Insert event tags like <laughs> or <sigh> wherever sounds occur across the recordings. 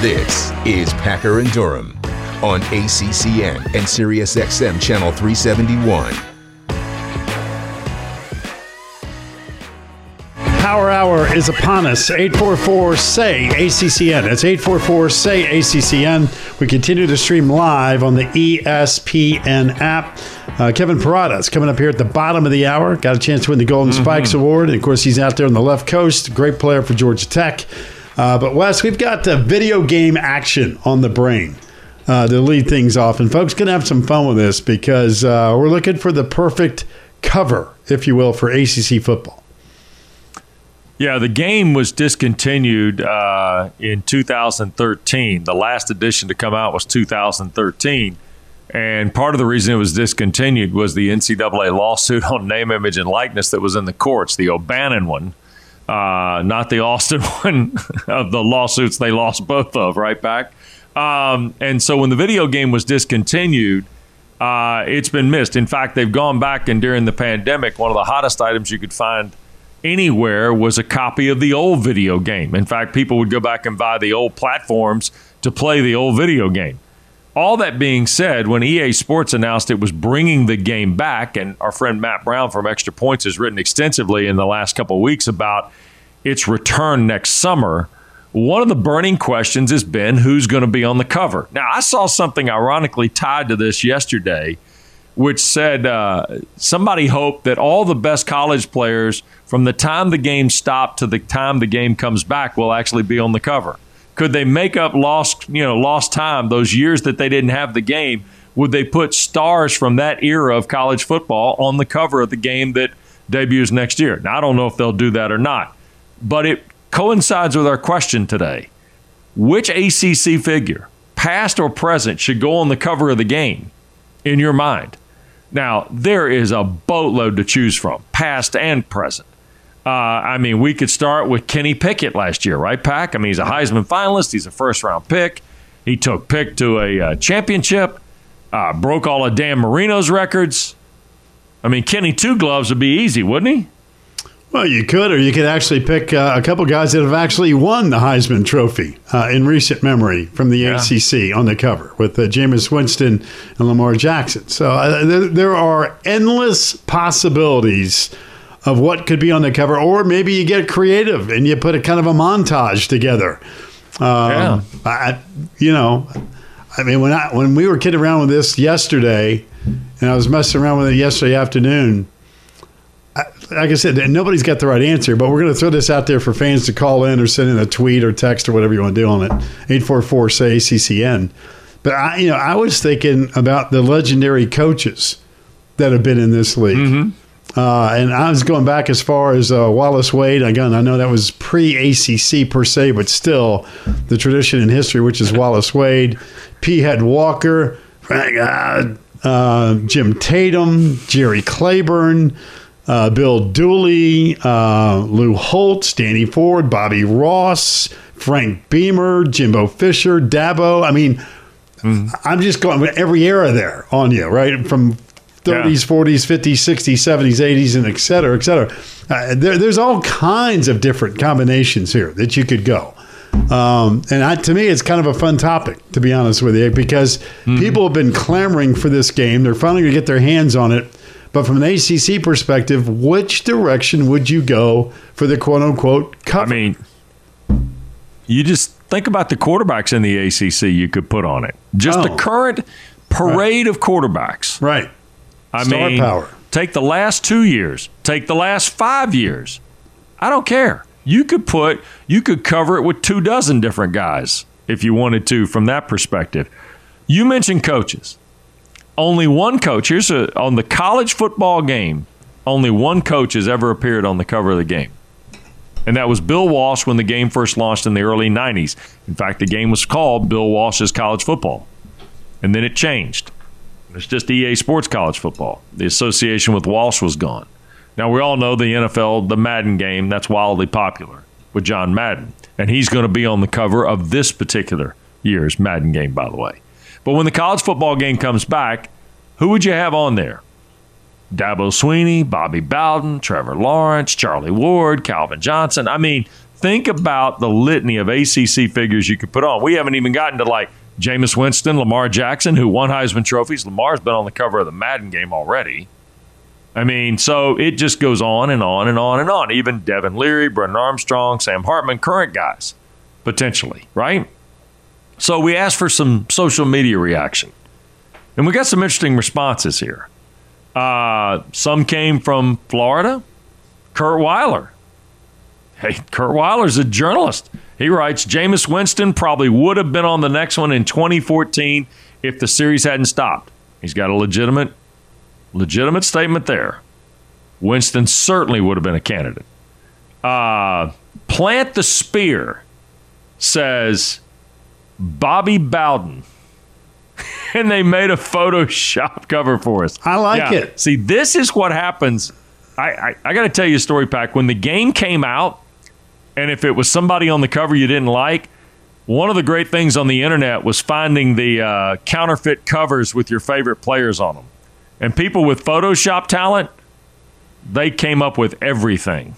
This is Packer and Durham on ACCN and SiriusXM Channel 371. Power Hour is upon us. 844 say ACCN. That's 844 say ACCN. We continue to stream live on the ESPN app. Uh, Kevin Parada is coming up here at the bottom of the hour. Got a chance to win the Golden mm-hmm. Spikes Award. And of course, he's out there on the left coast. Great player for Georgia Tech. Uh, but Wes, we've got the video game action on the brain uh, to lead things off. And folks can have some fun with this because uh, we're looking for the perfect cover, if you will, for ACC football. Yeah, the game was discontinued uh, in 2013. The last edition to come out was 2013. And part of the reason it was discontinued was the NCAA lawsuit <laughs> on name, image, and likeness that was in the courts, the O'Bannon one, uh, not the Alston <laughs> one of the lawsuits they lost both of, right back. Um, and so when the video game was discontinued, uh, it's been missed. In fact, they've gone back and during the pandemic, one of the hottest items you could find – anywhere was a copy of the old video game. In fact, people would go back and buy the old platforms to play the old video game. All that being said, when EA Sports announced it was bringing the game back, and our friend Matt Brown from Extra Points has written extensively in the last couple weeks about its return next summer, one of the burning questions has been who's going to be on the cover. Now, I saw something ironically tied to this yesterday which said uh, somebody hoped that all the best college players from the time the game stopped to the time the game comes back will actually be on the cover. Could they make up lost, you know, lost time those years that they didn't have the game? Would they put stars from that era of college football on the cover of the game that debuts next year? Now I don't know if they'll do that or not, but it coincides with our question today. Which ACC figure, past or present, should go on the cover of the game in your mind? Now, there is a boatload to choose from, past and present. Uh, I mean, we could start with Kenny Pickett last year, right, Pack? I mean, he's a Heisman finalist. He's a first round pick. He took Pitt to a uh, championship, uh, broke all of Dan Marino's records. I mean, Kenny Two Gloves would be easy, wouldn't he? Well, you could, or you could actually pick uh, a couple guys that have actually won the Heisman Trophy uh, in recent memory from the yeah. ACC on the cover with uh, Jameis Winston and Lamar Jackson. So uh, there, there, are endless possibilities of what could be on the cover, or maybe you get creative and you put a kind of a montage together. Um, yeah. I, you know, I mean, when I when we were kidding around with this yesterday, and I was messing around with it yesterday afternoon like I said, nobody's got the right answer, but we're going to throw this out there for fans to call in or send in a tweet or text or whatever you want to do on it. 844 say ACCN. But I, you know, I was thinking about the legendary coaches that have been in this league. Mm-hmm. Uh, and I was going back as far as uh, Wallace Wade. Again, I know that was pre ACC per se, but still the tradition in history, which is Wallace Wade, Peahead Walker, uh, uh, Jim Tatum, Jerry Claiborne uh, Bill Dooley, uh, Lou Holtz, Danny Ford, Bobby Ross, Frank Beamer, Jimbo Fisher, Dabo. I mean, mm. I'm just going every era there on you, right? From 30s, yeah. 40s, 50s, 60s, 70s, 80s, and et cetera, et cetera. Uh, there, there's all kinds of different combinations here that you could go. Um, and I, to me, it's kind of a fun topic, to be honest with you, because mm-hmm. people have been clamoring for this game. They're finally going to get their hands on it. But from an ACC perspective, which direction would you go for the quote unquote cover? I mean, you just think about the quarterbacks in the ACC you could put on it. Just oh. the current parade right. of quarterbacks. Right. I Star mean, power. take the last two years, take the last five years. I don't care. You could put, you could cover it with two dozen different guys if you wanted to from that perspective. You mentioned coaches only one coach. Here's a, on the college football game. Only one coach has ever appeared on the cover of the game, and that was Bill Walsh when the game first launched in the early '90s. In fact, the game was called Bill Walsh's College Football, and then it changed. It's just EA Sports College Football. The association with Walsh was gone. Now we all know the NFL, the Madden game. That's wildly popular with John Madden, and he's going to be on the cover of this particular year's Madden game, by the way. But when the college football game comes back, who would you have on there? Dabo Swinney, Bobby Bowden, Trevor Lawrence, Charlie Ward, Calvin Johnson. I mean, think about the litany of ACC figures you could put on. We haven't even gotten to like Jameis Winston, Lamar Jackson, who won Heisman trophies. Lamar's been on the cover of the Madden game already. I mean, so it just goes on and on and on and on. Even Devin Leary, Brennan Armstrong, Sam Hartman, current guys, potentially, right? So we asked for some social media reaction. And we got some interesting responses here. Uh, some came from Florida. Curt Weiler. Hey, Curt Weiler's a journalist. He writes Jameis Winston probably would have been on the next one in 2014 if the series hadn't stopped. He's got a legitimate legitimate statement there. Winston certainly would have been a candidate. Uh, Plant the Spear says Bobby Bowden. <laughs> and they made a Photoshop <laughs> cover for us. I like yeah. it. See, this is what happens. I, I, I got to tell you a story, Pack. When the game came out, and if it was somebody on the cover you didn't like, one of the great things on the internet was finding the uh, counterfeit covers with your favorite players on them. And people with Photoshop talent, they came up with everything.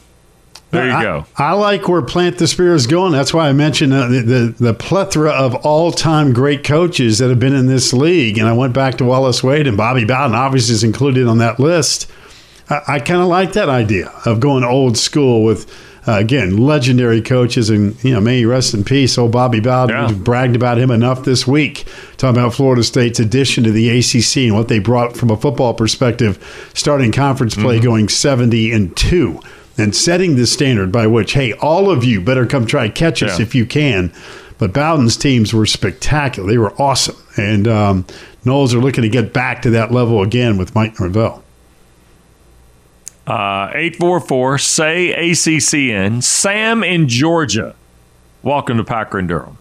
There you I, go. I like where Plant the Spear is going. That's why I mentioned uh, the, the, the plethora of all time great coaches that have been in this league. And I went back to Wallace Wade and Bobby Bowden, obviously, is included on that list. I, I kind of like that idea of going old school with uh, again, legendary coaches, and you know, may he rest in peace. Old Bobby Bowden, yeah. we've bragged about him enough this week. Talking about Florida State's addition to the ACC and what they brought from a football perspective, starting conference play, mm-hmm. going seventy and two, and setting the standard by which, hey, all of you better come try catch us yeah. if you can. But Bowden's teams were spectacular; they were awesome, and um, Noles are looking to get back to that level again with Mike Norvell. Uh, 844 say ACCN. Sam in Georgia. Welcome to Packer and Durham.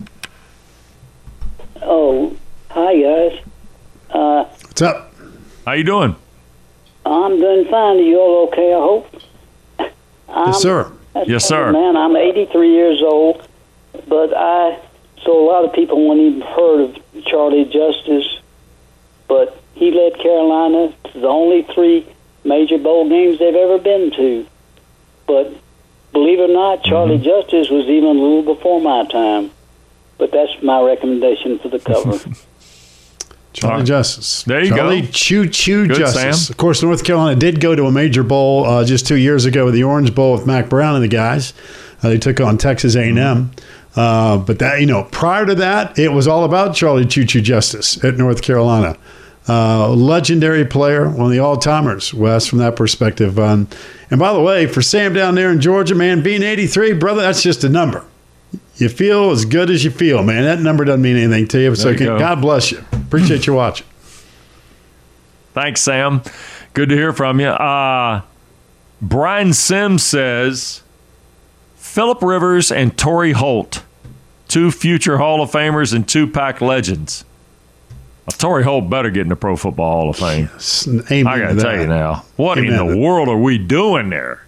Oh, hi guys. Uh, What's up? How you doing? I'm doing fine. Are you all okay? I hope. I'm, yes, sir. Yes, sir. Man, I'm 83 years old, but I so a lot of people wouldn't even heard of Charlie Justice, but he led Carolina to the only three major bowl games they've ever been to. But believe it or not, Charlie mm-hmm. Justice was even a little before my time. But that's my recommendation for the cover. <laughs> Charlie Justice. There you go. Charlie go. Choo Choo Justice. Sam. Of course, North Carolina did go to a major bowl uh, just two years ago with the Orange Bowl with Mack Brown and the guys. Uh, they took on Texas A&M. Mm-hmm. Uh, but that you know, prior to that, it was all about Charlie Choo Choo Justice at North Carolina. Uh, legendary player, one of the all timers, Wes, from that perspective. Um, and by the way, for Sam down there in Georgia, man, being 83, brother, that's just a number. You feel as good as you feel, man. That number doesn't mean anything to you. So you God bless you. Appreciate you watching. Thanks, Sam. Good to hear from you. Uh, Brian Sims says Philip Rivers and Torry Holt, two future Hall of Famers and two pack legends. Well, Torry Holt better get in the Pro Football Hall of Fame. Amen I got to tell you now, what Amen in the world are we doing there?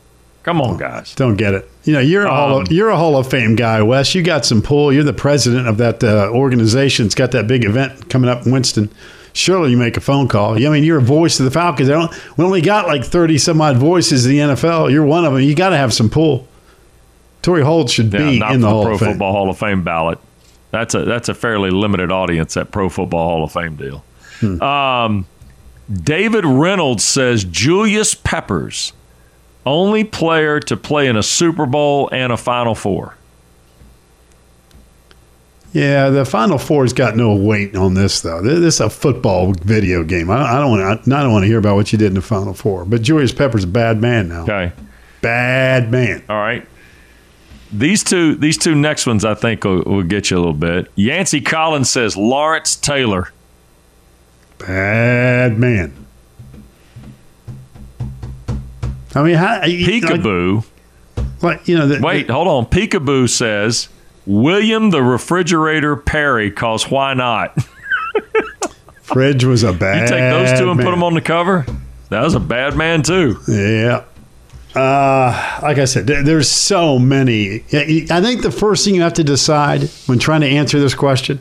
Come on, guys. Don't get it. You know, you're a, um, Hall of, you're a Hall of Fame guy, Wes. You got some pull. You're the president of that uh, organization. It's got that big event coming up in Winston. Surely you make a phone call. I mean, you're a voice of the Falcons. we only got like 30 some odd voices in the NFL. You're one of them. You got to have some pull. Torry Holt should yeah, be in the, the Hall Pro of Fame. Football Hall of Fame ballot. That's a that's a fairly limited audience that Pro Football Hall of Fame deal. Hmm. Um, David Reynolds says Julius Peppers, only player to play in a Super Bowl and a Final Four. Yeah, the Final Four's got no weight on this though. This is a football video game. I, don't want to. I don't want to hear about what you did in the Final Four. But Julius Peppers a bad man now. Okay, bad man. All right. These two, these two next ones, I think will, will get you a little bit. Yancey Collins says Lawrence Taylor. Bad man. I mean, how, Peekaboo. Like, like you know, the, wait, the, hold on. Peekaboo says William the Refrigerator Perry, cause why not? <laughs> Fridge was a bad. You take those two and man. put them on the cover. That was a bad man too. Yeah. Uh, like I said, there's so many. I think the first thing you have to decide when trying to answer this question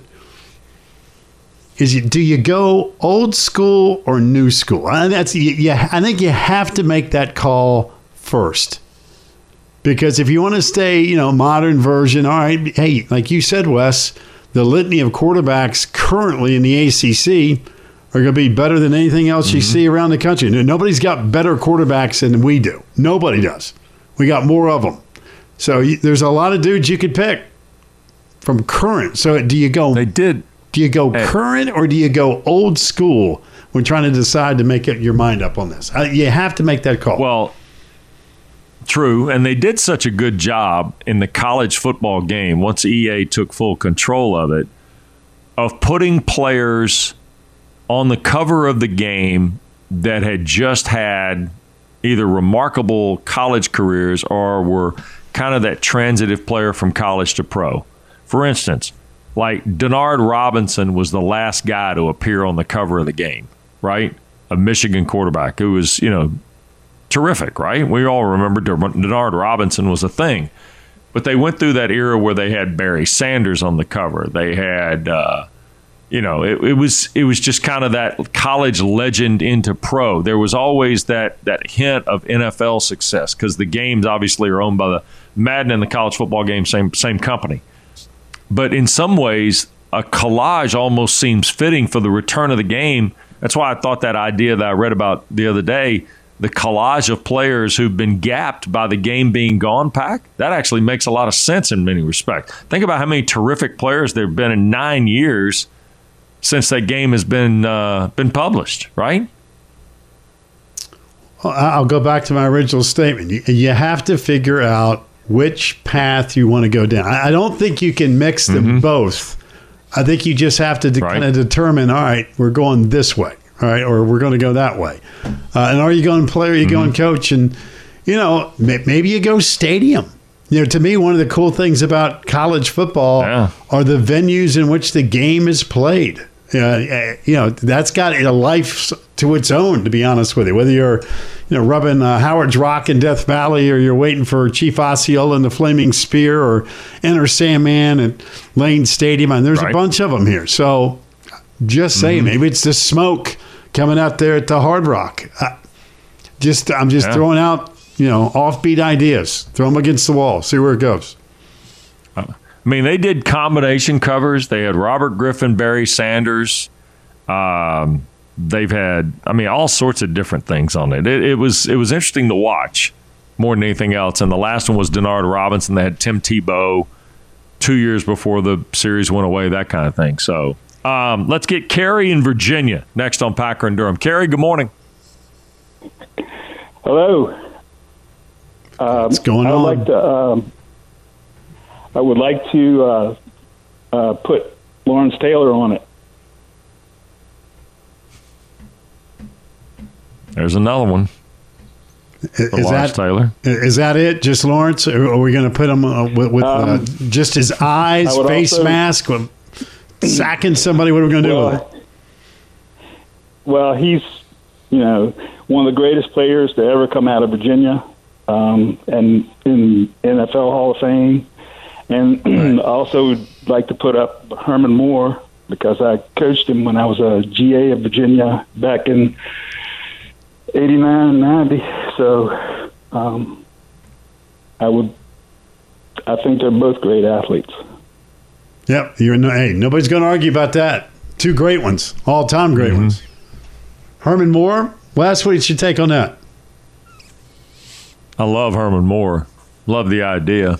is you, do you go old school or new school? I, that's yeah. I think you have to make that call first. Because if you want to stay, you know, modern version, all right, hey, like you said, Wes, the litany of quarterbacks currently in the ACC are going to be better than anything else you mm-hmm. see around the country. Nobody's got better quarterbacks than we do. Nobody does. We got more of them. So you, there's a lot of dudes you could pick from current. So do you go? They did. Do you go Hey. current or do you go old school when trying to decide to make your mind up on this? You have to make that call. Well, true, and they did such a good job in the college football game once EA took full control of it of putting players on the cover of the game that had just had either remarkable college careers or were kind of that transitive player from college to pro. For instance, like Denard Robinson was the last guy to appear on the cover of the game, right? A Michigan quarterback who was, you know, terrific, right? We all remember Denard Robinson was a thing. But they went through that era where they had Barry Sanders on the cover. They had, uh, you know, it, it was it was just kind of that college legend into pro. There was always that that hint of NFL success because the games obviously are owned by the Madden and the college football game, same same company. But in some ways, a collage almost seems fitting for the return of the game. That's why I thought that idea that I read about the other day, the collage of players who've been gapped by the game being gone pack, that actually makes a lot of sense in many respects. Think about how many terrific players there have been in nine years since that game has been uh, been published, right? I'll go back to my original statement. You have to figure out which path you want to go down. I, don't think you can mix them both. I think you just have to de- Right. kind of determine, all right, we're going this way, all right, or we're going to go that way. Uh, and are you going player, are you going coach? And, you know, may, maybe you go stadium. You know, to me, one of the cool things about college football Yeah. are the venues in which the game is played. Uh, you know, that's got a life to its own, to be honest with you. Whether you're, you know, rubbing uh, Howard's Rock in Death Valley or you're waiting for Chief Osceola and the Flaming Spear or Enter Sandman at Lane Stadium. And there's a bunch of them here. So just saying, maybe it's the smoke coming out there at the Hard Rock. Uh, just, I'm just Yeah. throwing out, you know, offbeat ideas. Throw them against the wall. See where it goes. I mean, they did combination covers. They had Robert Griffin, Barry Sanders. Um, they've had, I mean, all sorts of different things on it. it. It was it was interesting to watch more than anything else. And the last one was Denard Robinson. They had Tim Tebow two years before the series went away. That kind of thing. So um, let's get Carrie in Virginia next on Packer and Durham. Carrie, good morning. Hello. Um, What's going I would on? like to. Um, I would like to uh, uh, put Lawrence Taylor on it. There's another one Is Lawrence that Taylor. Is that it? Just Lawrence? Or are we going to put him uh, with, with uh, Um, just his eyes, face also- mask, with sacking somebody? What are we going to do with it? Well, well, he's you know one of the greatest players to ever come out of Virginia, um, and in NFL Hall of Fame. And <clears throat> I also would like to put up Herman Moore because I coached him when I was a GA of Virginia back in '89, '90. So um, I would. I think they're both great athletes. Yep. You're no, hey, nobody's going to argue about that. Two great ones, all time great Mm-hmm. ones. Herman Moore. Last week's your take on that? I love Herman Moore. Love the idea.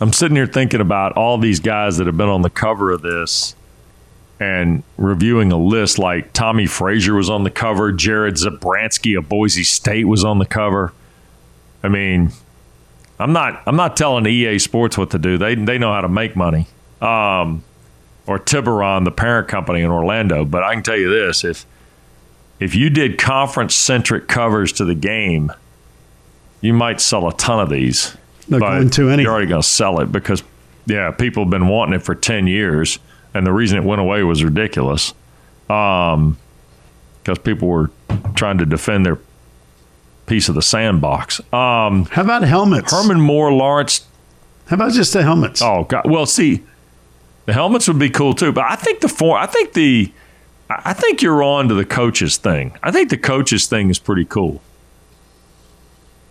I'm sitting here thinking about all these guys that have been on the cover of this and reviewing a list like Tommie Frazier was on the cover, Jared Zabransky of Boise State was on the cover. I mean, I'm not I'm not telling EA Sports what to do. They they know how to make money. Um, or Tiburon, the parent company in Orlando. But I can tell you this: if if you did conference centric covers to the game, you might sell a ton of these. Not going to any. You're already going to sell it because, yeah, people have been wanting it for 10 years. And the reason it went away was ridiculous. Um, because people were trying to defend their piece of the sandbox. Um, How about helmets? Herman Moore, Lawrence. How about just the helmets? Oh, God. Well, see, the helmets would be cool too. But I think the form, I think the, I think you're on to the coaches thing. I think the coaches thing is pretty cool.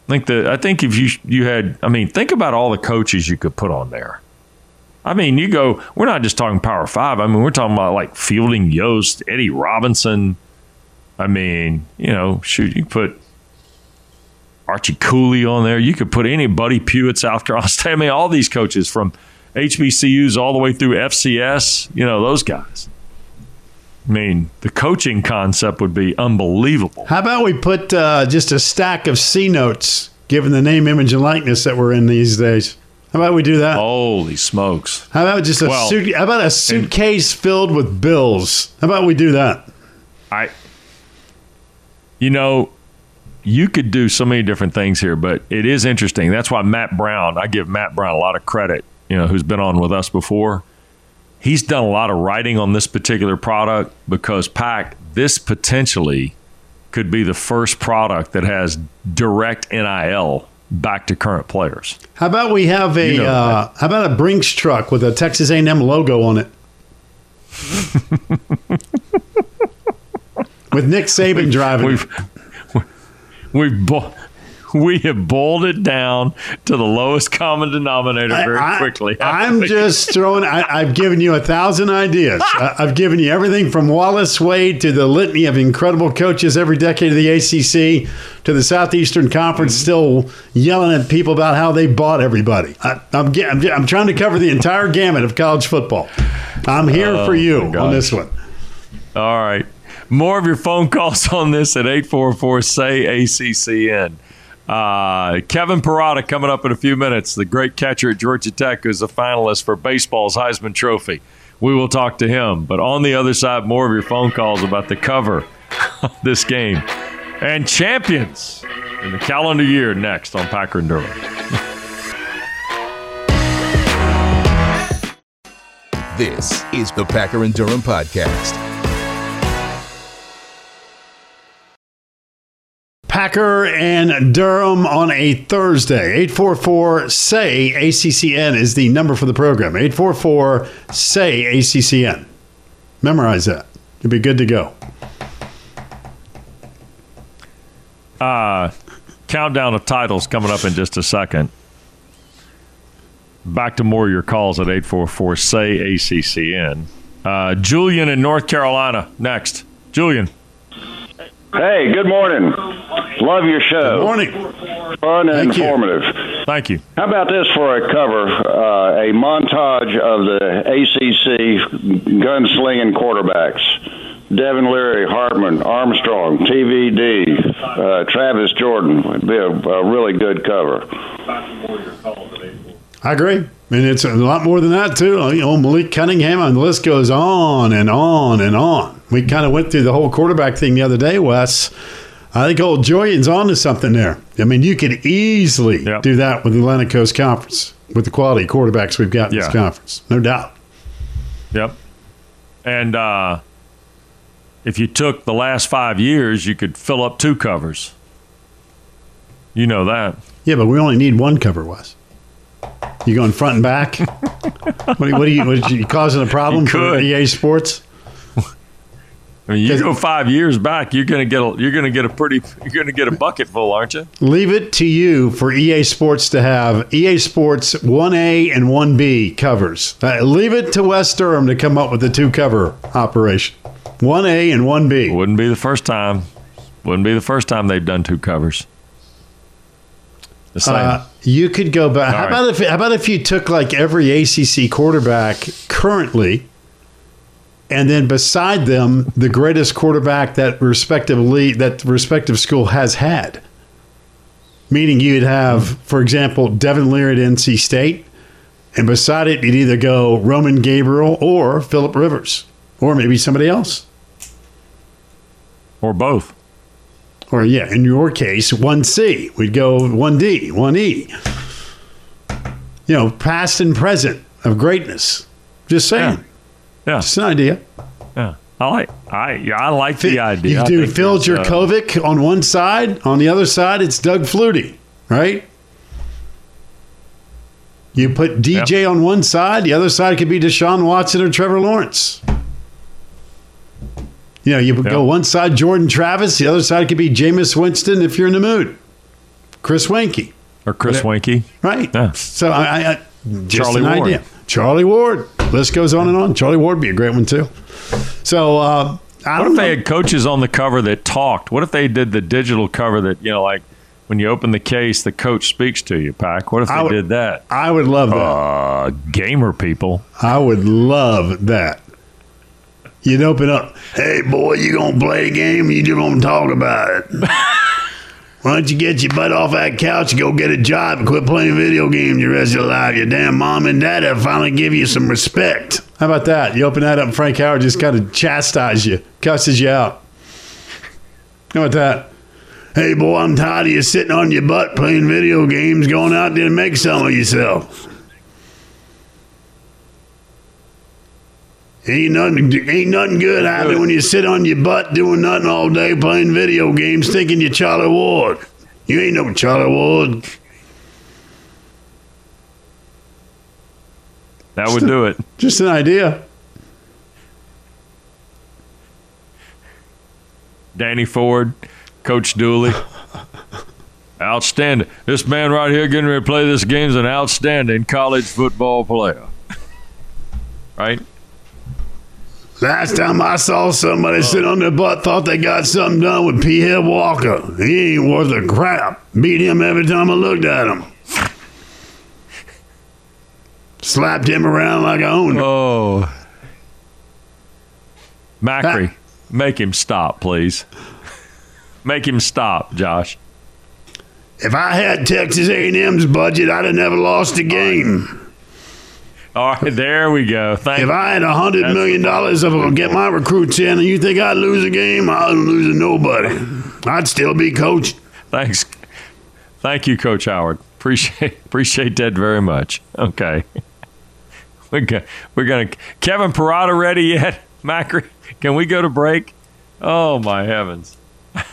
I think that I think if you you had, I mean, think about all the coaches you could put on there. I mean, you go. We're not just talking Power Five. I mean, we're talking about like Fielding Yost, Eddie Robinson. I mean, you know, shoot, you put Archie Cooley on there. You could put anybody Pugh at South. I mean, all these coaches from HBCUs all the way through FCS. You know, those guys. I mean, the coaching concept would be unbelievable. How about we put uh, just a stack of C notes, given the name, image, and likeness that we're in these days? How about we do that? Holy smokes! How about just a Well, suit, how about a suitcase filled with bills? How about we do that? I, you know, you could do so many different things here, but it is interesting. That's why Matt Brown, I give Matt Brown a lot of credit, you know, who's been on with us before. He's done a lot of writing on this particular product because Pack, this potentially could be the first product that has direct NIL back to current players. How about we have a You know uh, how about a Brinks truck with a Texas A&M logo on it? <laughs> with Nick Saban driving. it. We've we've bo- <laughs> we have boiled it down to the lowest common denominator very I- quickly. <laughs> I'm just throwing. I, I've given you a thousand ideas. <laughs> I, I've given you everything from Wallace Wade to the litany of incredible coaches every decade of the ACC to the Southeastern Conference Mm-hmm. still yelling at people about how they bought everybody. I, I'm, I'm, I'm trying to cover the entire gamut of college football. I'm here for you Oh, on this one. All right. More of your phone calls on this at 844 say ACCN. Uh, Kevin Parada coming up in a few minutes, the great catcher at Georgia Tech, who's a finalist for baseball's Heisman Trophy. We will talk to him. But on the other side, more of your phone calls about the cover of this game and champions in the calendar year next on Packer and Durham. This is the Packer and Durham Podcast. Packer and Durham on a Thursday. 844 say ACCN is the number for the program. 844 say ACCN. Memorize that. You'll be good to go. Uh, countdown of titles coming up in just a second. Back to more of your calls at 844 say ACCN. Uh, Julian in North Carolina next. Julian. Hey, good morning. Love your show. Morning. Fun and Thank you. informative. Thank you. How about this for a cover? Uh, a montage of the ACC gunslinging quarterbacks. Devin Leary, Hartman, Armstrong, TVD, uh, Travis Jordan would be a, a really good cover. I agree. I mean, it's a lot more than that, too. You know, Malik Cunningham, and the list goes on and on and on. We kind of went through the whole quarterback thing the other day, Wes. I think old Julian's on to something there. I mean, you could easily Yep. do that with the Atlantic Coast Conference, with the quality quarterbacks we've got in Yeah. this conference. No doubt. Yep. And uh, if you took the last five years, you could fill up two covers. You know that. Yeah, but we only need one cover, Wes. You going front and back? what, are you, what are you? What are you causing a problem You for. EA Sports? I mean, you go five years back, you're gonna get a you're gonna get a pretty you're gonna get a bucket full, aren't you? Leave it to you for EA Sports to have EA Sports 1A and 1B covers. Uh, leave it to Wes Durham to come up with the two cover operation 1A and 1B. Wouldn't be the first time. Wouldn't be the first time they've done two covers. The same. Uh, you could go back. How All about if how about if you took like every ACC quarterback currently, and then beside them the greatest quarterback that respective league, that respective school has had. Meaning you'd have, for example, Devin Leary at NC State, and beside it you'd either go Roman Gabriel or Philip Rivers, or maybe somebody else. or both. Or yeah, in your case, one C. We'd go one D, one E. You know, past and present of greatness. Just saying. Yeah. Just an idea. Yeah. I like I yeah, I like the idea. You do Phil that's, uh, on one side. On the other side, it's Doug Flutie, right? You put DJ on one side. The other side could be Deshaun Watson or Trevor Lawrence. You know, you would go one side Jordan Travis. The other side could be Jameis Winston if you're in the mood. Chris Weinke. Or Chris But Weinke. Right. Yeah. So I, I, just Charlie an Ward. idea. Charlie Ward. List goes on and on. Charlie Ward would be a great one too. So uh, I What if know. they had coaches on the cover that talked? What if they did the digital cover that, you know, like when you open the case, the coach speaks to you, Pack? What if they would- did that? I would love that. Uh, gamer people. I would love that. You'd open up. Hey, boy, you gonna play a game? You just gonna talk about it? <laughs> Why don't you get your butt off that couch and go get a job and quit playing video games the rest of your life? Your damn mom and dad have finally give you some respect. How about that? You open that up, and Frank Howard just kind of chastises you, cusses you out. How about that? Hey, boy, I'm tired of you sitting on your butt playing video games. Going out there and make some of yourself. Ain't nothing, ain't nothing good happening when you sit on your butt doing nothing all day playing video games thinking you're Charlie Ward. You ain't no Charlie Ward. That would do it. Just an idea. Danny Ford, Coach Dooley. Outstanding. This man right here getting ready to play this game is an outstanding college football player. Right? Last time I saw somebody sit on their butt, thought they got something done with Peahead Walker. He ain't worth a crap. Beat him every time I looked at him. Slapped him around like I owned him. Oh. Macri, make him stop, please. Make him stop, Josh. If I had Texas A&M's budget, I'd have never lost a game. All right, <laughs> there we go. Thank If I had a hundred million dollars, the- dollars to get my recruits in, and you think I'd lose a game, I wouldn't lose to nobody. I'd still be coach. Thanks. Thank you, Coach Howard. Appreciate <laughs> appreciate that very much. Okay. <laughs> We got, we're gonna Kevin Parada ready yet? Macri, can we go to break? Oh my heavens!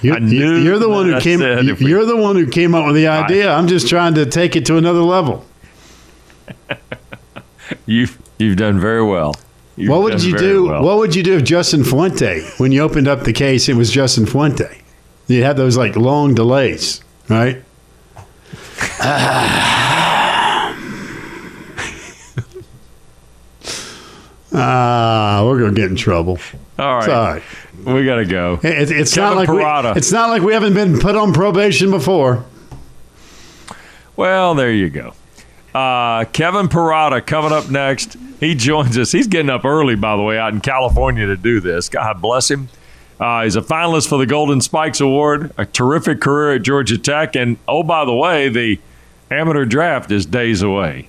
You're, I you're the one who came. we- You're the one who came up with the idea. I'm just trying to take it to another level. You've you've done very well. You've what would you do? well. What would you do if Justin Fuente, when you opened up the case, it was Justin Fuente? You had those like long delays, right? <sighs> Ah, we're gonna get in trouble. All right, all right. we gotta go. It, it's Kevin not like Parada. we, it's not like we haven't been put on probation before. Well, there you go. Uh, Kevin Parada coming up next. He joins us. He's getting up early, by the way, out in California to do this. God bless him. Uh, he's a finalist for the Golden Spikes Award, a terrific career at Georgia Tech. And oh, by the way, the amateur draft is days away.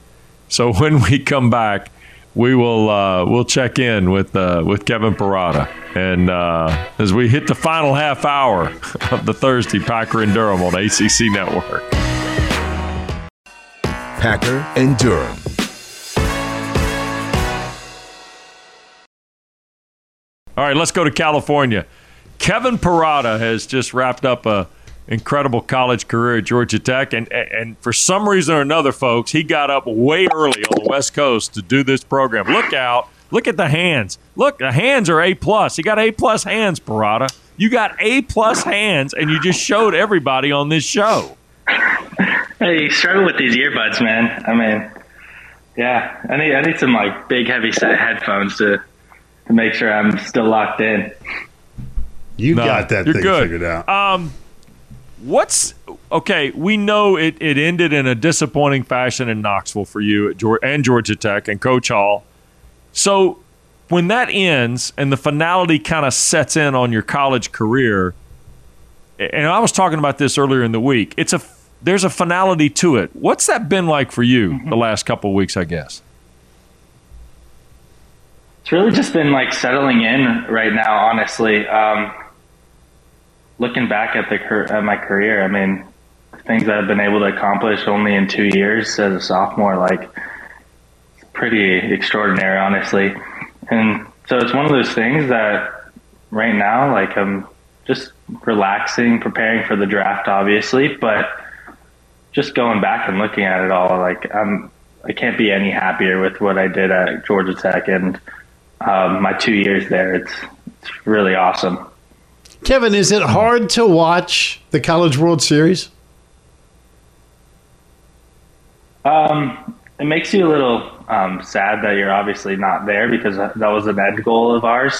So <laughs> when we come back, we will uh, we'll check in with uh, with Kevin Parada, and uh, as we hit the final half hour <laughs> of the Thursday Packer and Durham on ACC Network. Packer and Durham. All right, let's go to California. Kevin Parada has just wrapped up a incredible college career at Georgia Tech, and and for some reason or another, folks, he got up way early on the West Coast to do this program. Look out! Look at the hands. Look, the hands are A plus. You got A plus hands, Parada. You got A plus hands, and you just showed everybody on this show. Hey, you struggle with these earbuds, man. I mean, yeah, I need I need some like big heavy set headphones to to make sure I'm still locked in. You No, got that you're thing good. figured out. Um, what's okay? We know it, it ended in a disappointing fashion in Knoxville for you at Georgia, and Georgia Tech and Coach Hall. So when that ends and the finality kind of sets in on your college career, and I was talking about this earlier in the week, it's a there's a finality to it. What's that been like for you the last couple of weeks? I guess. It's really just been like settling in right now, honestly. Um, looking back at the at my career, I mean, things that I've been able to accomplish only in two years as a sophomore, like, it's pretty extraordinary, honestly. And so it's one of those things that right now, like, I'm just relaxing, preparing for the draft, obviously, but just going back and looking at it all, like, I'm I can't be any happier with what I did at Georgia Tech and um, my two years there. It's it's really awesome. Kevin, is it hard to watch the College World Series? Um, it makes you a little um, sad that you're obviously not there because that was an end goal of ours.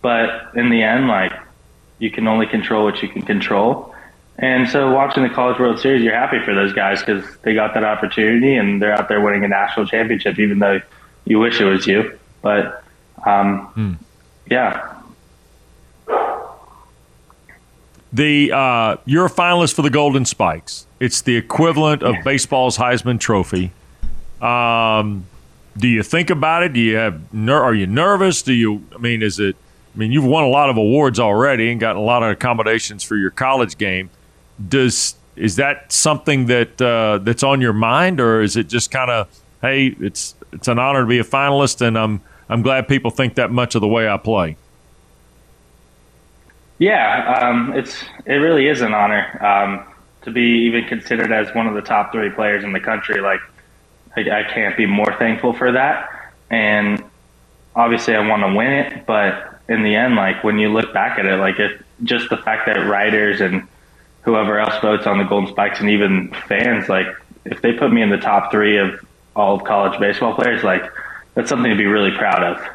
But in the end, like you can only control what you can control. And so watching the College World Series, you're happy for those guys because they got that opportunity and they're out there winning a national championship, even though you wish it was you. But um, hmm. yeah. The uh, you're a finalist for the Golden Spikes. It's the equivalent of baseball's Heisman Trophy. Um, do you think about it? Do you have ner- are you nervous? Do you? I mean, is it? I mean, you've won a lot of awards already and gotten a lot of accommodations for your college game. Does is that something that uh, that's on your mind, or is it just kind of, hey, it's it's an honor to be a finalist, and I'm I'm glad people think that much of the way I play. Yeah, um, it's it really is an honor um, to be even considered as one of the top three players in the country. Like, I, I can't be more thankful for that. And obviously, I want to win it, but in the end, like when you look back at it, like if just the fact that writers and whoever else votes on the Golden Spikes and even fans, like if they put me in the top three of all of college baseball players, like that's something to be really proud of.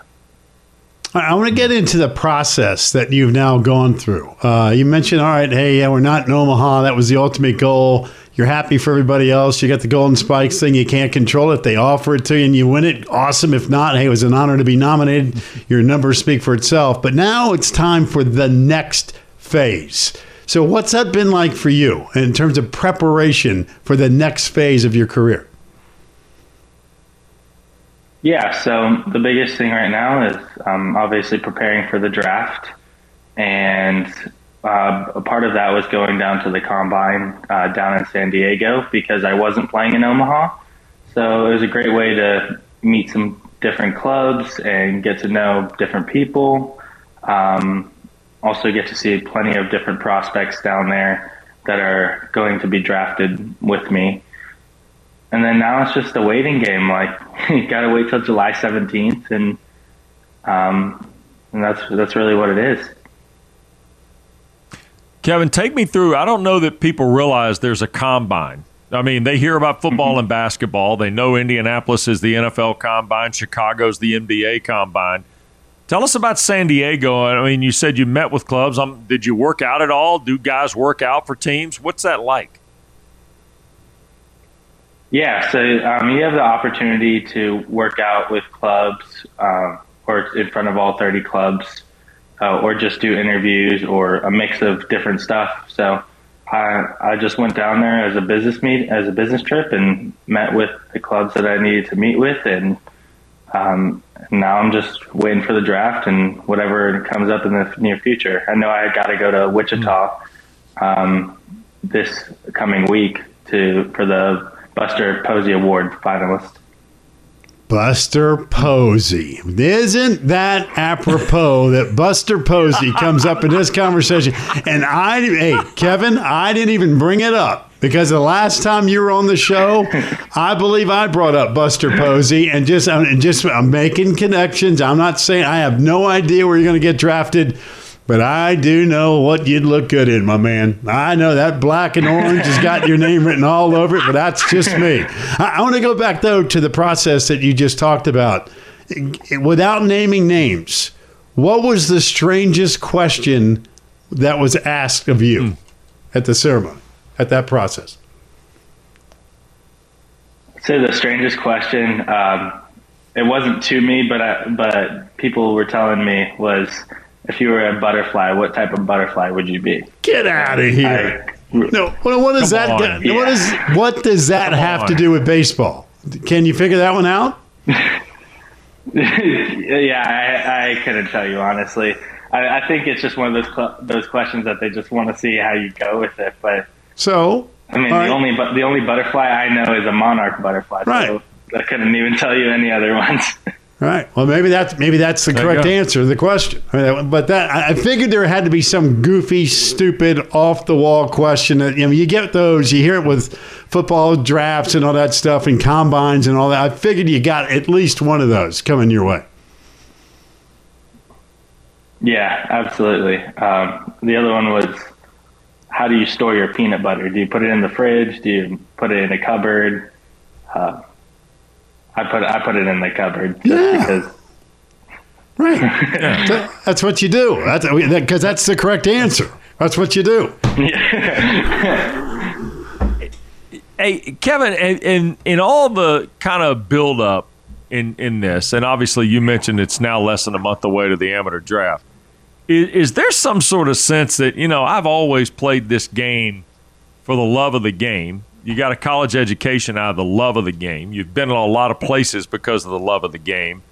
I want to get into the process that you've now gone through. Uh, you mentioned, all right, hey, yeah, we're not in Omaha. That was the ultimate goal. You're happy for everybody else. You got the Golden Spikes thing. You can't control it. They offer it to you and you win it. Awesome. If not, hey, it was an honor to be nominated. Your numbers speak for itself. But now it's time for the next phase. So, what's that been like for you in terms of preparation for the next phase of your career? Yeah, so the biggest thing right now is um, obviously preparing for the draft. And uh, a part of that was going down to the combine uh, down in San Diego because I wasn't playing in Omaha. So it was a great way to meet some different clubs and get to know different people. Um, also, get to see plenty of different prospects down there that are going to be drafted with me. And then now it's just a waiting game. Like <laughs> you got to wait till July 17th, and um, and that's that's really what it is. Kevin, take me through. I don't know that people realize there's a combine. I mean, they hear about football mm-hmm. and basketball. They know Indianapolis is the NFL combine, Chicago's the NBA combine. Tell us about San Diego. I mean, you said you met with clubs. Um, did you work out at all? Do guys work out for teams? What's that like? Yeah, so um, you have the opportunity to work out with clubs um, or in front of all 30 clubs uh, or just do interviews or a mix of different stuff. So I, I just went down there as a business meet, as a business trip and met with the clubs that I needed to meet with. And um, now I'm just waiting for the draft and whatever comes up in the near future. I know I got to go to Wichita um, this coming week to for the Buster Posey Award finalist. Buster Posey. Isn't that apropos that Buster Posey comes up in this conversation? And I, hey, Kevin, I didn't even bring it up because the last time you were on the show, I believe I brought up Buster Posey and just, and just I'm making connections. I'm not saying I have no idea where you're going to get drafted. But I do know what you'd look good in, my man. I know that black and orange has got your name written all over it, but that's just me. I, I want to go back, though, to the process that you just talked about. Without naming names, what was the strangest question that was asked of you mm. at the ceremony, at that process? say the strangest question. Um, it wasn't to me, but I, but people were telling me was if you were a butterfly, what type of butterfly would you be? Get out of here. I, no, what, what does that? On, yeah. What is? What does that Come have on. to do with baseball? Can you figure that one out? <laughs> yeah, I, I, couldn't tell you honestly. I, I think it's just one of those cl- those questions that they just want to see how you go with it. But so, I mean, the only but the only butterfly I know is a monarch butterfly. Right. So I couldn't even tell you any other <laughs> ones. Right. Well, maybe that's maybe that's the there correct answer to the question. but that I figured there had to be some goofy, stupid, off the wall question. That, you know, you get those. You hear it with football drafts and all that stuff, and combines and all that. I figured you got at least one of those coming your way. Yeah, absolutely. Um, the other one was, how do you store your peanut butter? Do you put it in the fridge? Do you put it in a cupboard? uh, I put I put it in the cupboard just Yeah. because Right. <laughs> That- That's what you do. That's because that's the correct answer. That's what you do. <laughs> Hey, Kevin, in, in in all the kind of build up in in this, and obviously you mentioned it's now less than a month away to the amateur draft. Is, is there some sort of sense that you know I've always played this game for the love of the game? You got a college education out of the love of the game. You've been in a lot of places because of the love of the game.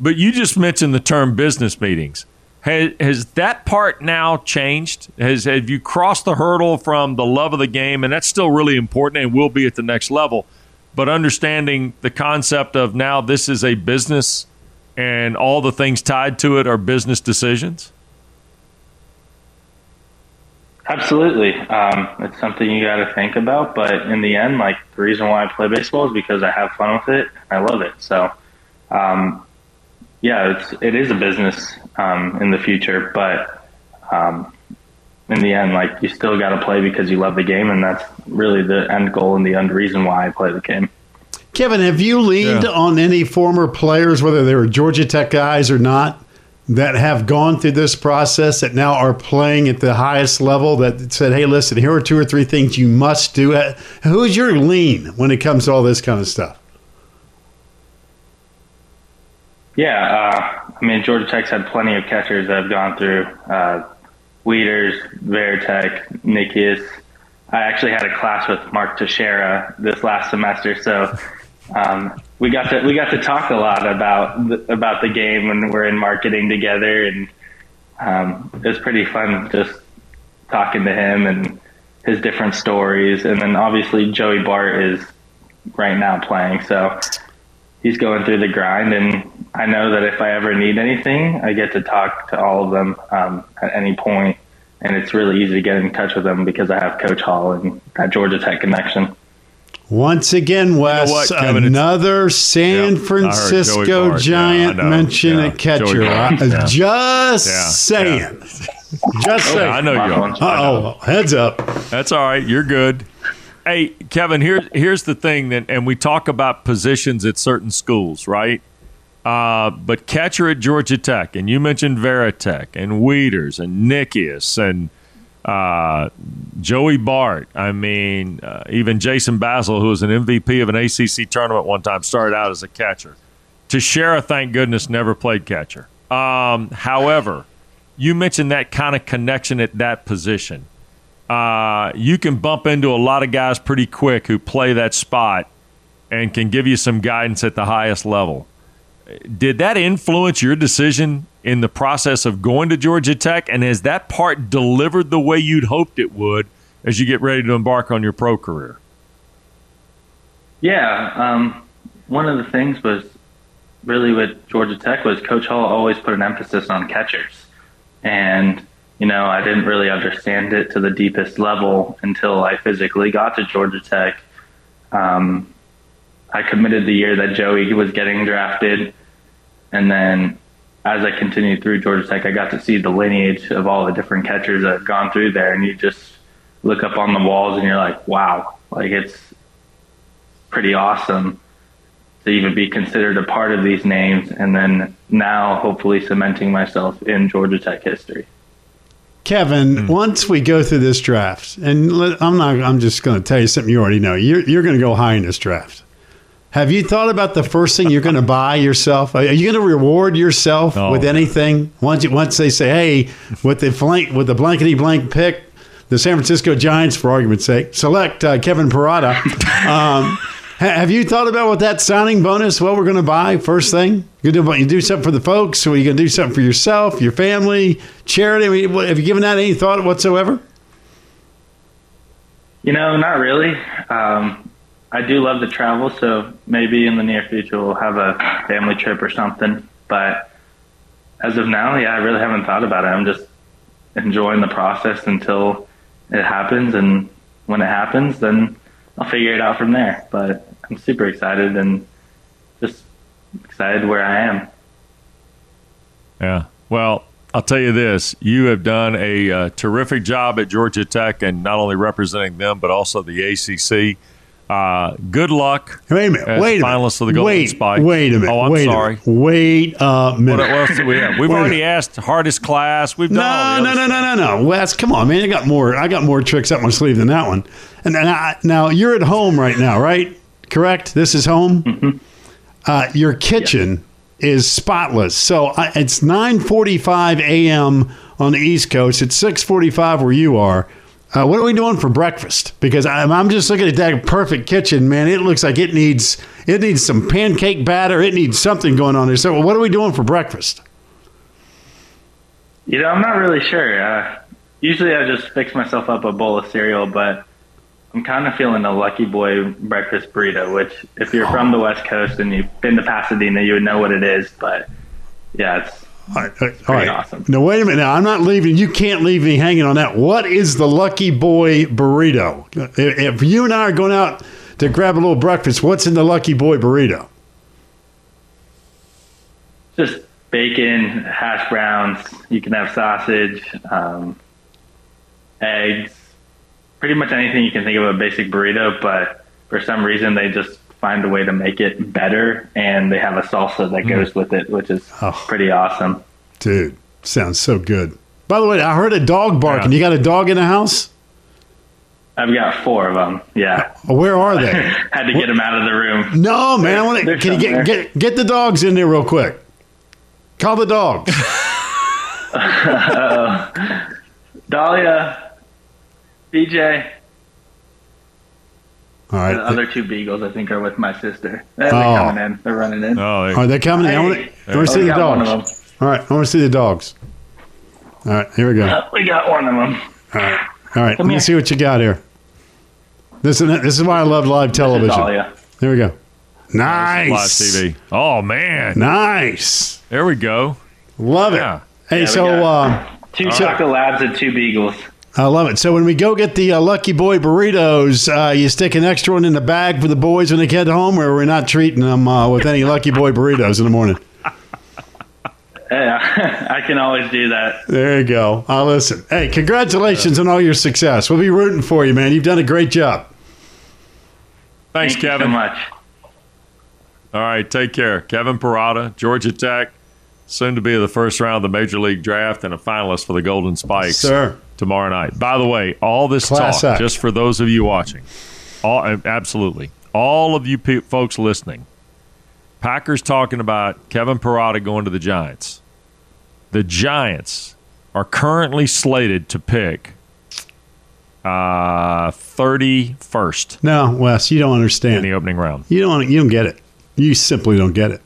But you just mentioned the term business meetings. Has, has that part now changed? Has have you crossed the hurdle from the love of the game, and that's still really important and will be at the next level, but understanding the concept of now this is a business and all the things tied to it are business decisions? Absolutely. Um, it's something you got to think about. But in the end, like the reason why I play baseball is because I have fun with it. I love it. So, um, yeah, it's, it is a business um, in the future. But um, in the end, like you still got to play because you love the game. And that's really the end goal and the end reason why I play the game. Kevin, have you leaned Yeah. on any former players, whether they were Georgia Tech guys or not, that have gone through this process that now are playing at the highest level that said, hey, listen, here are two or three things you must do? Uh, Who's your lean when it comes to all this kind of stuff? Yeah, uh, I mean, Georgia Tech's had plenty of catchers that have gone through uh, Wieters, Varitek, Nickeas. I actually had a class with Mark Teixeira this last semester, so um, we got to we got to talk a lot about the, about the game when we're in marketing together, and um, it was pretty fun just talking to him and his different stories. And then obviously Joey Bart is right now playing, so he's going through the grind and I know that if I ever need anything, I get to talk to all of them um, at any point, and it's really easy to get in touch with them because I have Coach Hall and that Georgia Tech connection. Once again, Wes, what, Kevin? Another San Yeah, I heard Joey Francisco Giant Yeah, mention Yeah, at catcher. I- Yeah. Just saying. <laughs> Just saying. I know you are. Uh oh, heads up. That's all right. You're good. Hey, Kevin, here, here's the thing that, and we talk about positions at certain schools, right? Uh, but catcher at Georgia Tech, and you mentioned Varitek and Wieters and Nickeas and uh, Joey Bart. I mean, uh, even Jason Basil, who was an MVP of an ACC tournament one time, started out as a catcher. Teixeira, thank goodness, never played catcher. Um, however, you mentioned that kind of connection at that position uh, you can bump into a lot of guys pretty quick who play that spot and can give you some guidance at the highest level. Did that influence your decision in the process of going to Georgia Tech? And has that part delivered the way you'd hoped it would as you get ready to embark on your pro career? Yeah, um, one of the things was really with Georgia Tech was Coach Hall always put an emphasis on catchers, and you know I didn't really understand it to the deepest level until I physically got to Georgia Tech. Um, I committed the year that Joey was getting drafted, and then as I continued through Georgia Tech, I got to see the lineage of all the different catchers that have gone through there, and you just look up on the walls and you're like, wow, like it's pretty awesome to even be considered a part of these names and then now hopefully cementing myself in Georgia Tech history. Kevin, hmm. once we go through this draft, and I'm not, I'm just going to tell you something you already know. You're, you're going to go high in this draft. Have you thought about the first thing you're going to buy yourself? Are you going to reward yourself Oh. with anything once you, once they say, "Hey, with the blank with the blankety blank pick, the San Francisco Giants, for argument's sake, select uh, Kevin Parada." <laughs> um, have you thought about what that signing bonus? What we're going to buy first thing? You do you do something for the folks, or you going to do something for yourself, your family, charity? I mean, have you given that any thought whatsoever? You know, not really. Um, I do love to travel, so maybe in the near future we'll have a family trip or something. But as of now, yeah, I really haven't thought about it. I'm just enjoying the process until it happens, and when it happens, then I'll figure it out from there. But I'm super excited and just excited where I am. Yeah. Well, I'll tell you this: you have done a uh, terrific job at Georgia Tech, and not only representing them, but also the ACC. Uh, good luck. Wait a minute. Wait a minute. of the Golden wait, Spike. Wait a minute. Oh, I'm wait sorry. A minute. Wait a minute. What, what else do we have? We've Wait already asked hardest class. We've done all No, the no, other no, no, no, no. Wes, come on, man. I got more. I got more tricks up my sleeve than that one. And, and I, now you're at home right now, right? Correct. This is home. Uh, your kitchen is spotless. So I, it's 9:45 a.m. on the East Coast. It's 6:45 where you are. Uh, what are we doing for breakfast? Because I'm, I'm just looking at that perfect kitchen, man. It looks like it needs it needs some pancake batter. It needs something going on there. So what are we doing for breakfast? You know, I'm not really sure. Uh, usually I just fix myself up a bowl of cereal, but I'm kind of feeling a Lucky Boy breakfast burrito, which if you're from the West Coast and you've been to Pasadena, you would know what it is. But yeah, it's All right, all right. awesome. Now wait a minute. Now I'm not leaving. You can't leave me hanging on that. What is the Lucky Boy burrito? If if you and I are going out to grab a little breakfast, what's in the Lucky Boy burrito? just bacon, hash browns. You can have sausage, um, eggs, pretty much anything you can think of a basic burrito. But for some reason, they just find a way to make it better, and they have a salsa that mm. goes with it, which is Oh. pretty awesome. Dude, sounds so good. By the way, I heard a dog barking. Yeah. You got a dog in the house? I've got four of them. Yeah, Where are they? <laughs> had to get them out of the room. No, man. I want to. Can you get, get get the dogs in there real quick? Call the dogs. <laughs> <laughs> Dahlia, BJ, All right. the other two beagles, I think, are with my sister. They're Oh. coming in. They're running in. Oh, there- Are they coming? in? I want Hey. to see the got one of dogs. All right. I want to see the dogs. All right. Here we go. Uh, We got one of them. All right. All right. Let me see what you got here. This is this is why I love live television. Dahlia. There we go. Nice live Nice. TV. Oh man, Nice. there we go. Love it. Hey, we so uh, Two chocolate labs and two beagles. I love it. So when we go get the uh, Lucky Boy burritos, uh, you stick an extra one in the bag for the boys when they get home, or we're not treating them uh, with any Lucky Boy burritos in the morning. Yeah, <laughs> I can always do that. There you go. I'll listen. Hey, congratulations on all your success. We'll be rooting for you, man. You've done a great job. Thanks, Thank you Kevin. so much. All right, take care. Kevin Parada, Georgia Tech, soon to be the first round of the Major League Draft and a finalist for the Golden Spikes Sir. Tomorrow night. By the way, all this Class talk, act. just for those of you watching, all absolutely, all of you pe- folks listening, Packers talking about Kevin Parada going to the Giants. The Giants are currently slated to pick uh, 31st No, Wes, you don't in understand. the opening round. You don't. You don't get it. You simply don't get it.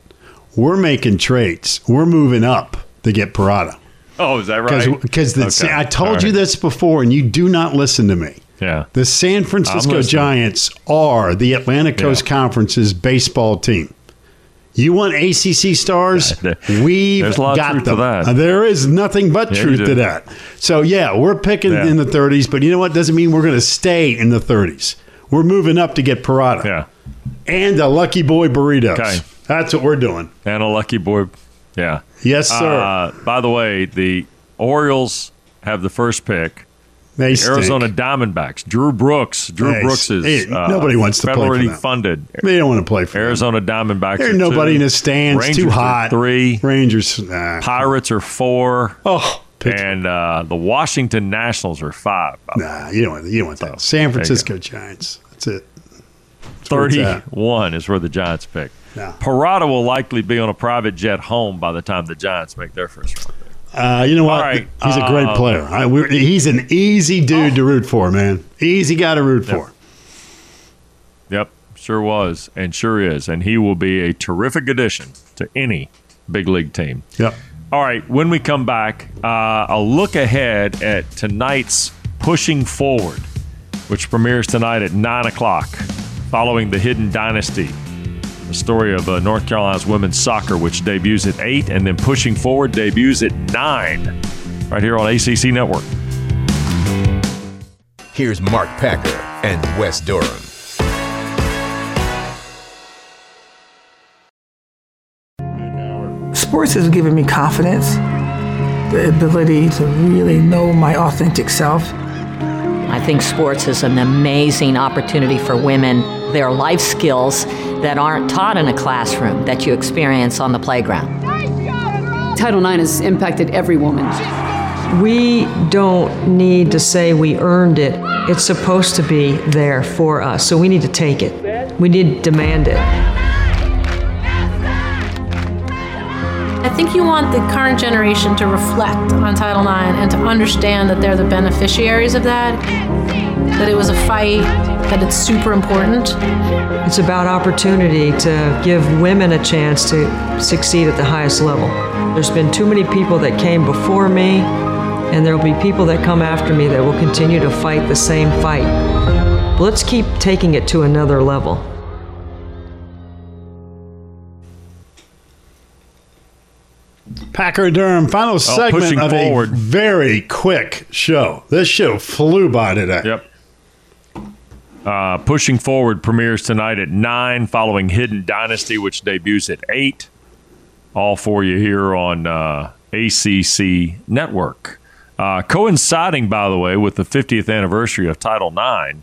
We're making trades. We're moving up to get Parada <laughs> Oh, is that right? because Okay. I told All you this before, and you do not listen to me. Yeah. The San Francisco. Giants are the Atlantic Coast Yeah. Conference's baseball team. You want ACC stars? <laughs> We've there's a lot of got them. that. Uh, There is nothing but Yeah, truth to that. So yeah, we're picking Yeah. in the 30s, but you know what? Doesn't mean we're going to stay in the 30s. We're moving up to get Parada Yeah. and a Lucky Boy burritos. Okay. That's what we're doing. And a lucky boy. Yeah. Yes, sir. Uh, by the way, the Orioles have the first pick. they stink. Arizona Diamondbacks. Drew Brooks. Drew Hey, Brooks is hey, uh, nobody wants to play for them. funded. They don't want to play for them. Arizona Diamondbacks. There's nobody two. in the stands. Rangers too are hot. three. Rangers. Nah. Pirates are four. Oh, Pittsburgh. And uh, the Washington Nationals are five. the. Nah, you don't want you don't want that. San Francisco Giants. That's it. where at. 31 is where the Giants pick. Yeah. Parada will likely be on a private jet home by the time the Giants make their first pick. Uh, you know what? Right, He's a great uh, player. I, we're, he's an easy dude to root for, man. Easy guy to root for. Yep, sure was and sure is. And he will be a terrific addition to any big league team. Yep. All right, when we come back, uh, a look ahead at tonight's Pushing Forward, which premieres tonight at 9 o'clock, following the Hidden Dynasty. The story of uh, North Carolina's women's soccer, which debuts at 8, and then Pushing Forward debuts at 9, right here on ACC Network. Here's Mark Packer and Wes Durham. Sports has given me confidence, the ability to really know my authentic self. I think sports is an amazing opportunity for women. their life skills that aren't taught in a classroom that you experience on the playground. Title IX has impacted every woman. We don't need to say we earned it. It's supposed to be there for us, so we need to take it. We need to demand it. I think you want the current generation to reflect on Title IX and to understand that they're the beneficiaries of that, that it was a fight, that it's super important. It's about opportunity to give women a chance to succeed at the highest level. There's been too many people that came before me, and there will be people that come after me that will continue to fight the same fight. But let's keep taking it to another level. Packer and Durham, final oh, segment pushing of forward. a very quick show. This show flew by today. Yep. Uh, Pushing Forward premieres tonight at 9, following Hidden Dynasty, which debuts at 8. All for you here on uh, ACC Network. Uh, coinciding, by the way, with the 50th anniversary of Title IX,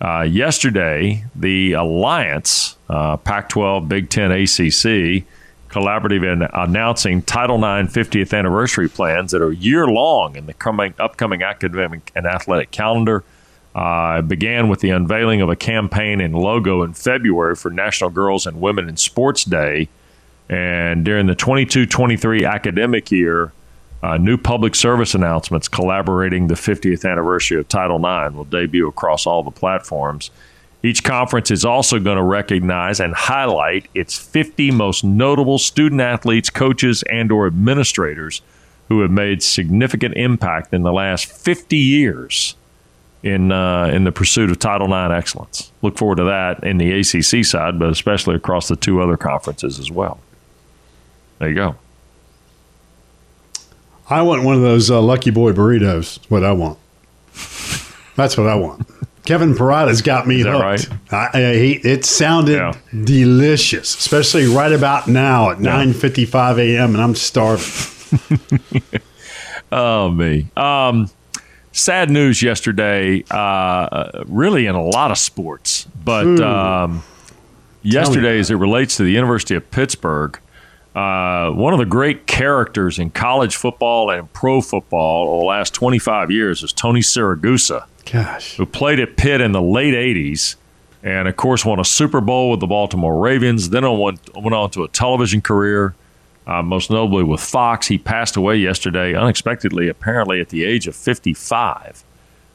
uh, yesterday, the Alliance, uh, Pac 12, Big Ten, ACC, collaborative in announcing Title IX 50th anniversary plans that are year long in the coming, upcoming academic and athletic calendar. Uh, began with the unveiling of a campaign and logo in February for National Girls and Women in Sports Day. And during the 22 23 academic year, uh, new public service announcements collaborating the 50th anniversary of Title IX will debut across all the platforms. Each conference is also going to recognize and highlight its 50 most notable student athletes, coaches, and or administrators who have made significant impact in the last 50 years in uh, in the pursuit of Title IX excellence. Look forward to that in the ACC side, but especially across the two other conferences as well. There you go. I want one of those uh, Lucky Boy burritos. What I want. That's what I want. Kevin Parada's got me hooked. right? I, I, he, it sounded Yeah. delicious, especially right about now at 9:55 a.m. and I'm starving. <laughs> Oh me. Um, sad news yesterday. Uh, really in a lot of sports, but um, yesterday, as it relates to the University of Pittsburgh, uh, one of the great characters in college football and pro football over the last 25 years is Tony Siragusa, Gosh, who played at Pitt in the late 80s. And of course, won a Super Bowl with the Baltimore Ravens. Then went, went on to a television career, uh, most notably with Fox. He passed away yesterday, unexpectedly, apparently at the age of 55.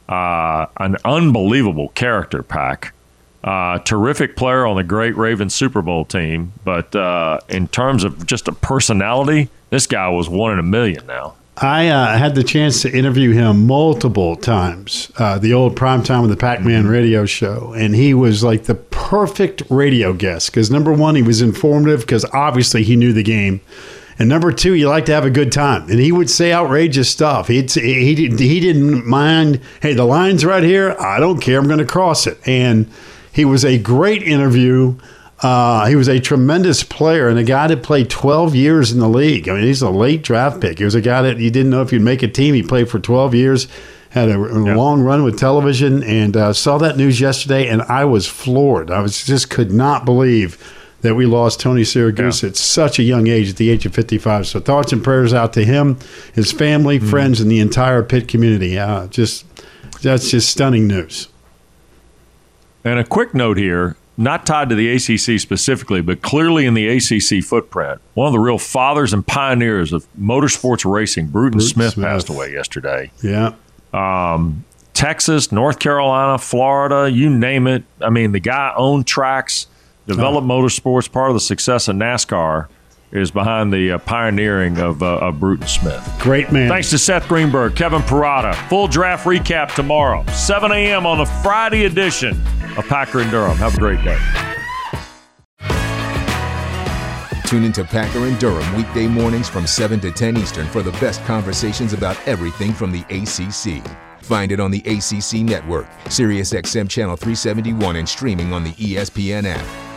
Uh, an unbelievable character pack. Uh, terrific player on the great Ravens Super Bowl team. But uh, in terms of just a personality, this guy was one in a million now. I uh, had the chance to interview him multiple times. Uh, the old prime time of the Pac-Man radio show, and he was like the perfect radio guest because number one, he was informative because obviously he knew the game. And number two, you like to have a good time, and he would say outrageous stuff. He'd say- he didn't he didn't mind. Hey, the line's right here. I don't care. I'm going to cross it. And he was a great interview. Uh, he was a tremendous player and a guy that played 12 years in the league. I mean, he's a late draft pick. He was a guy that you didn't know if you'd make a team. He played for 12 years, had a, a long run with television, and uh, saw that news yesterday, and I was floored. I was just could not believe that we lost Tony Siragusa at such a young age, at the age of 55. So thoughts and prayers out to him, his family, friends, and the entire Pitt community. Uh, just that's just stunning news. And a quick note here, not tied to the ACC specifically, but clearly in the ACC footprint. One of the real fathers and pioneers of motorsports racing, Bruton, Smith, Smith. passed away yesterday. Yeah. Um, Texas, North Carolina, Florida, you name it. I mean, the guy owned tracks, developed motorsports. Part of the success of NASCAR is behind the uh, pioneering of, uh, of Bruton Smith. Great man. Thanks to Seth Greenberg, Kevin Parada. Full draft recap tomorrow, 7 a.m. on the Friday edition of Packer and Durham. Have a great day. Tune into Packer and Durham weekday mornings from 7 to 10 Eastern for the best conversations about everything from the ACC. Find it on the ACC network, SiriusXM Channel 371, and streaming on the ESPN app.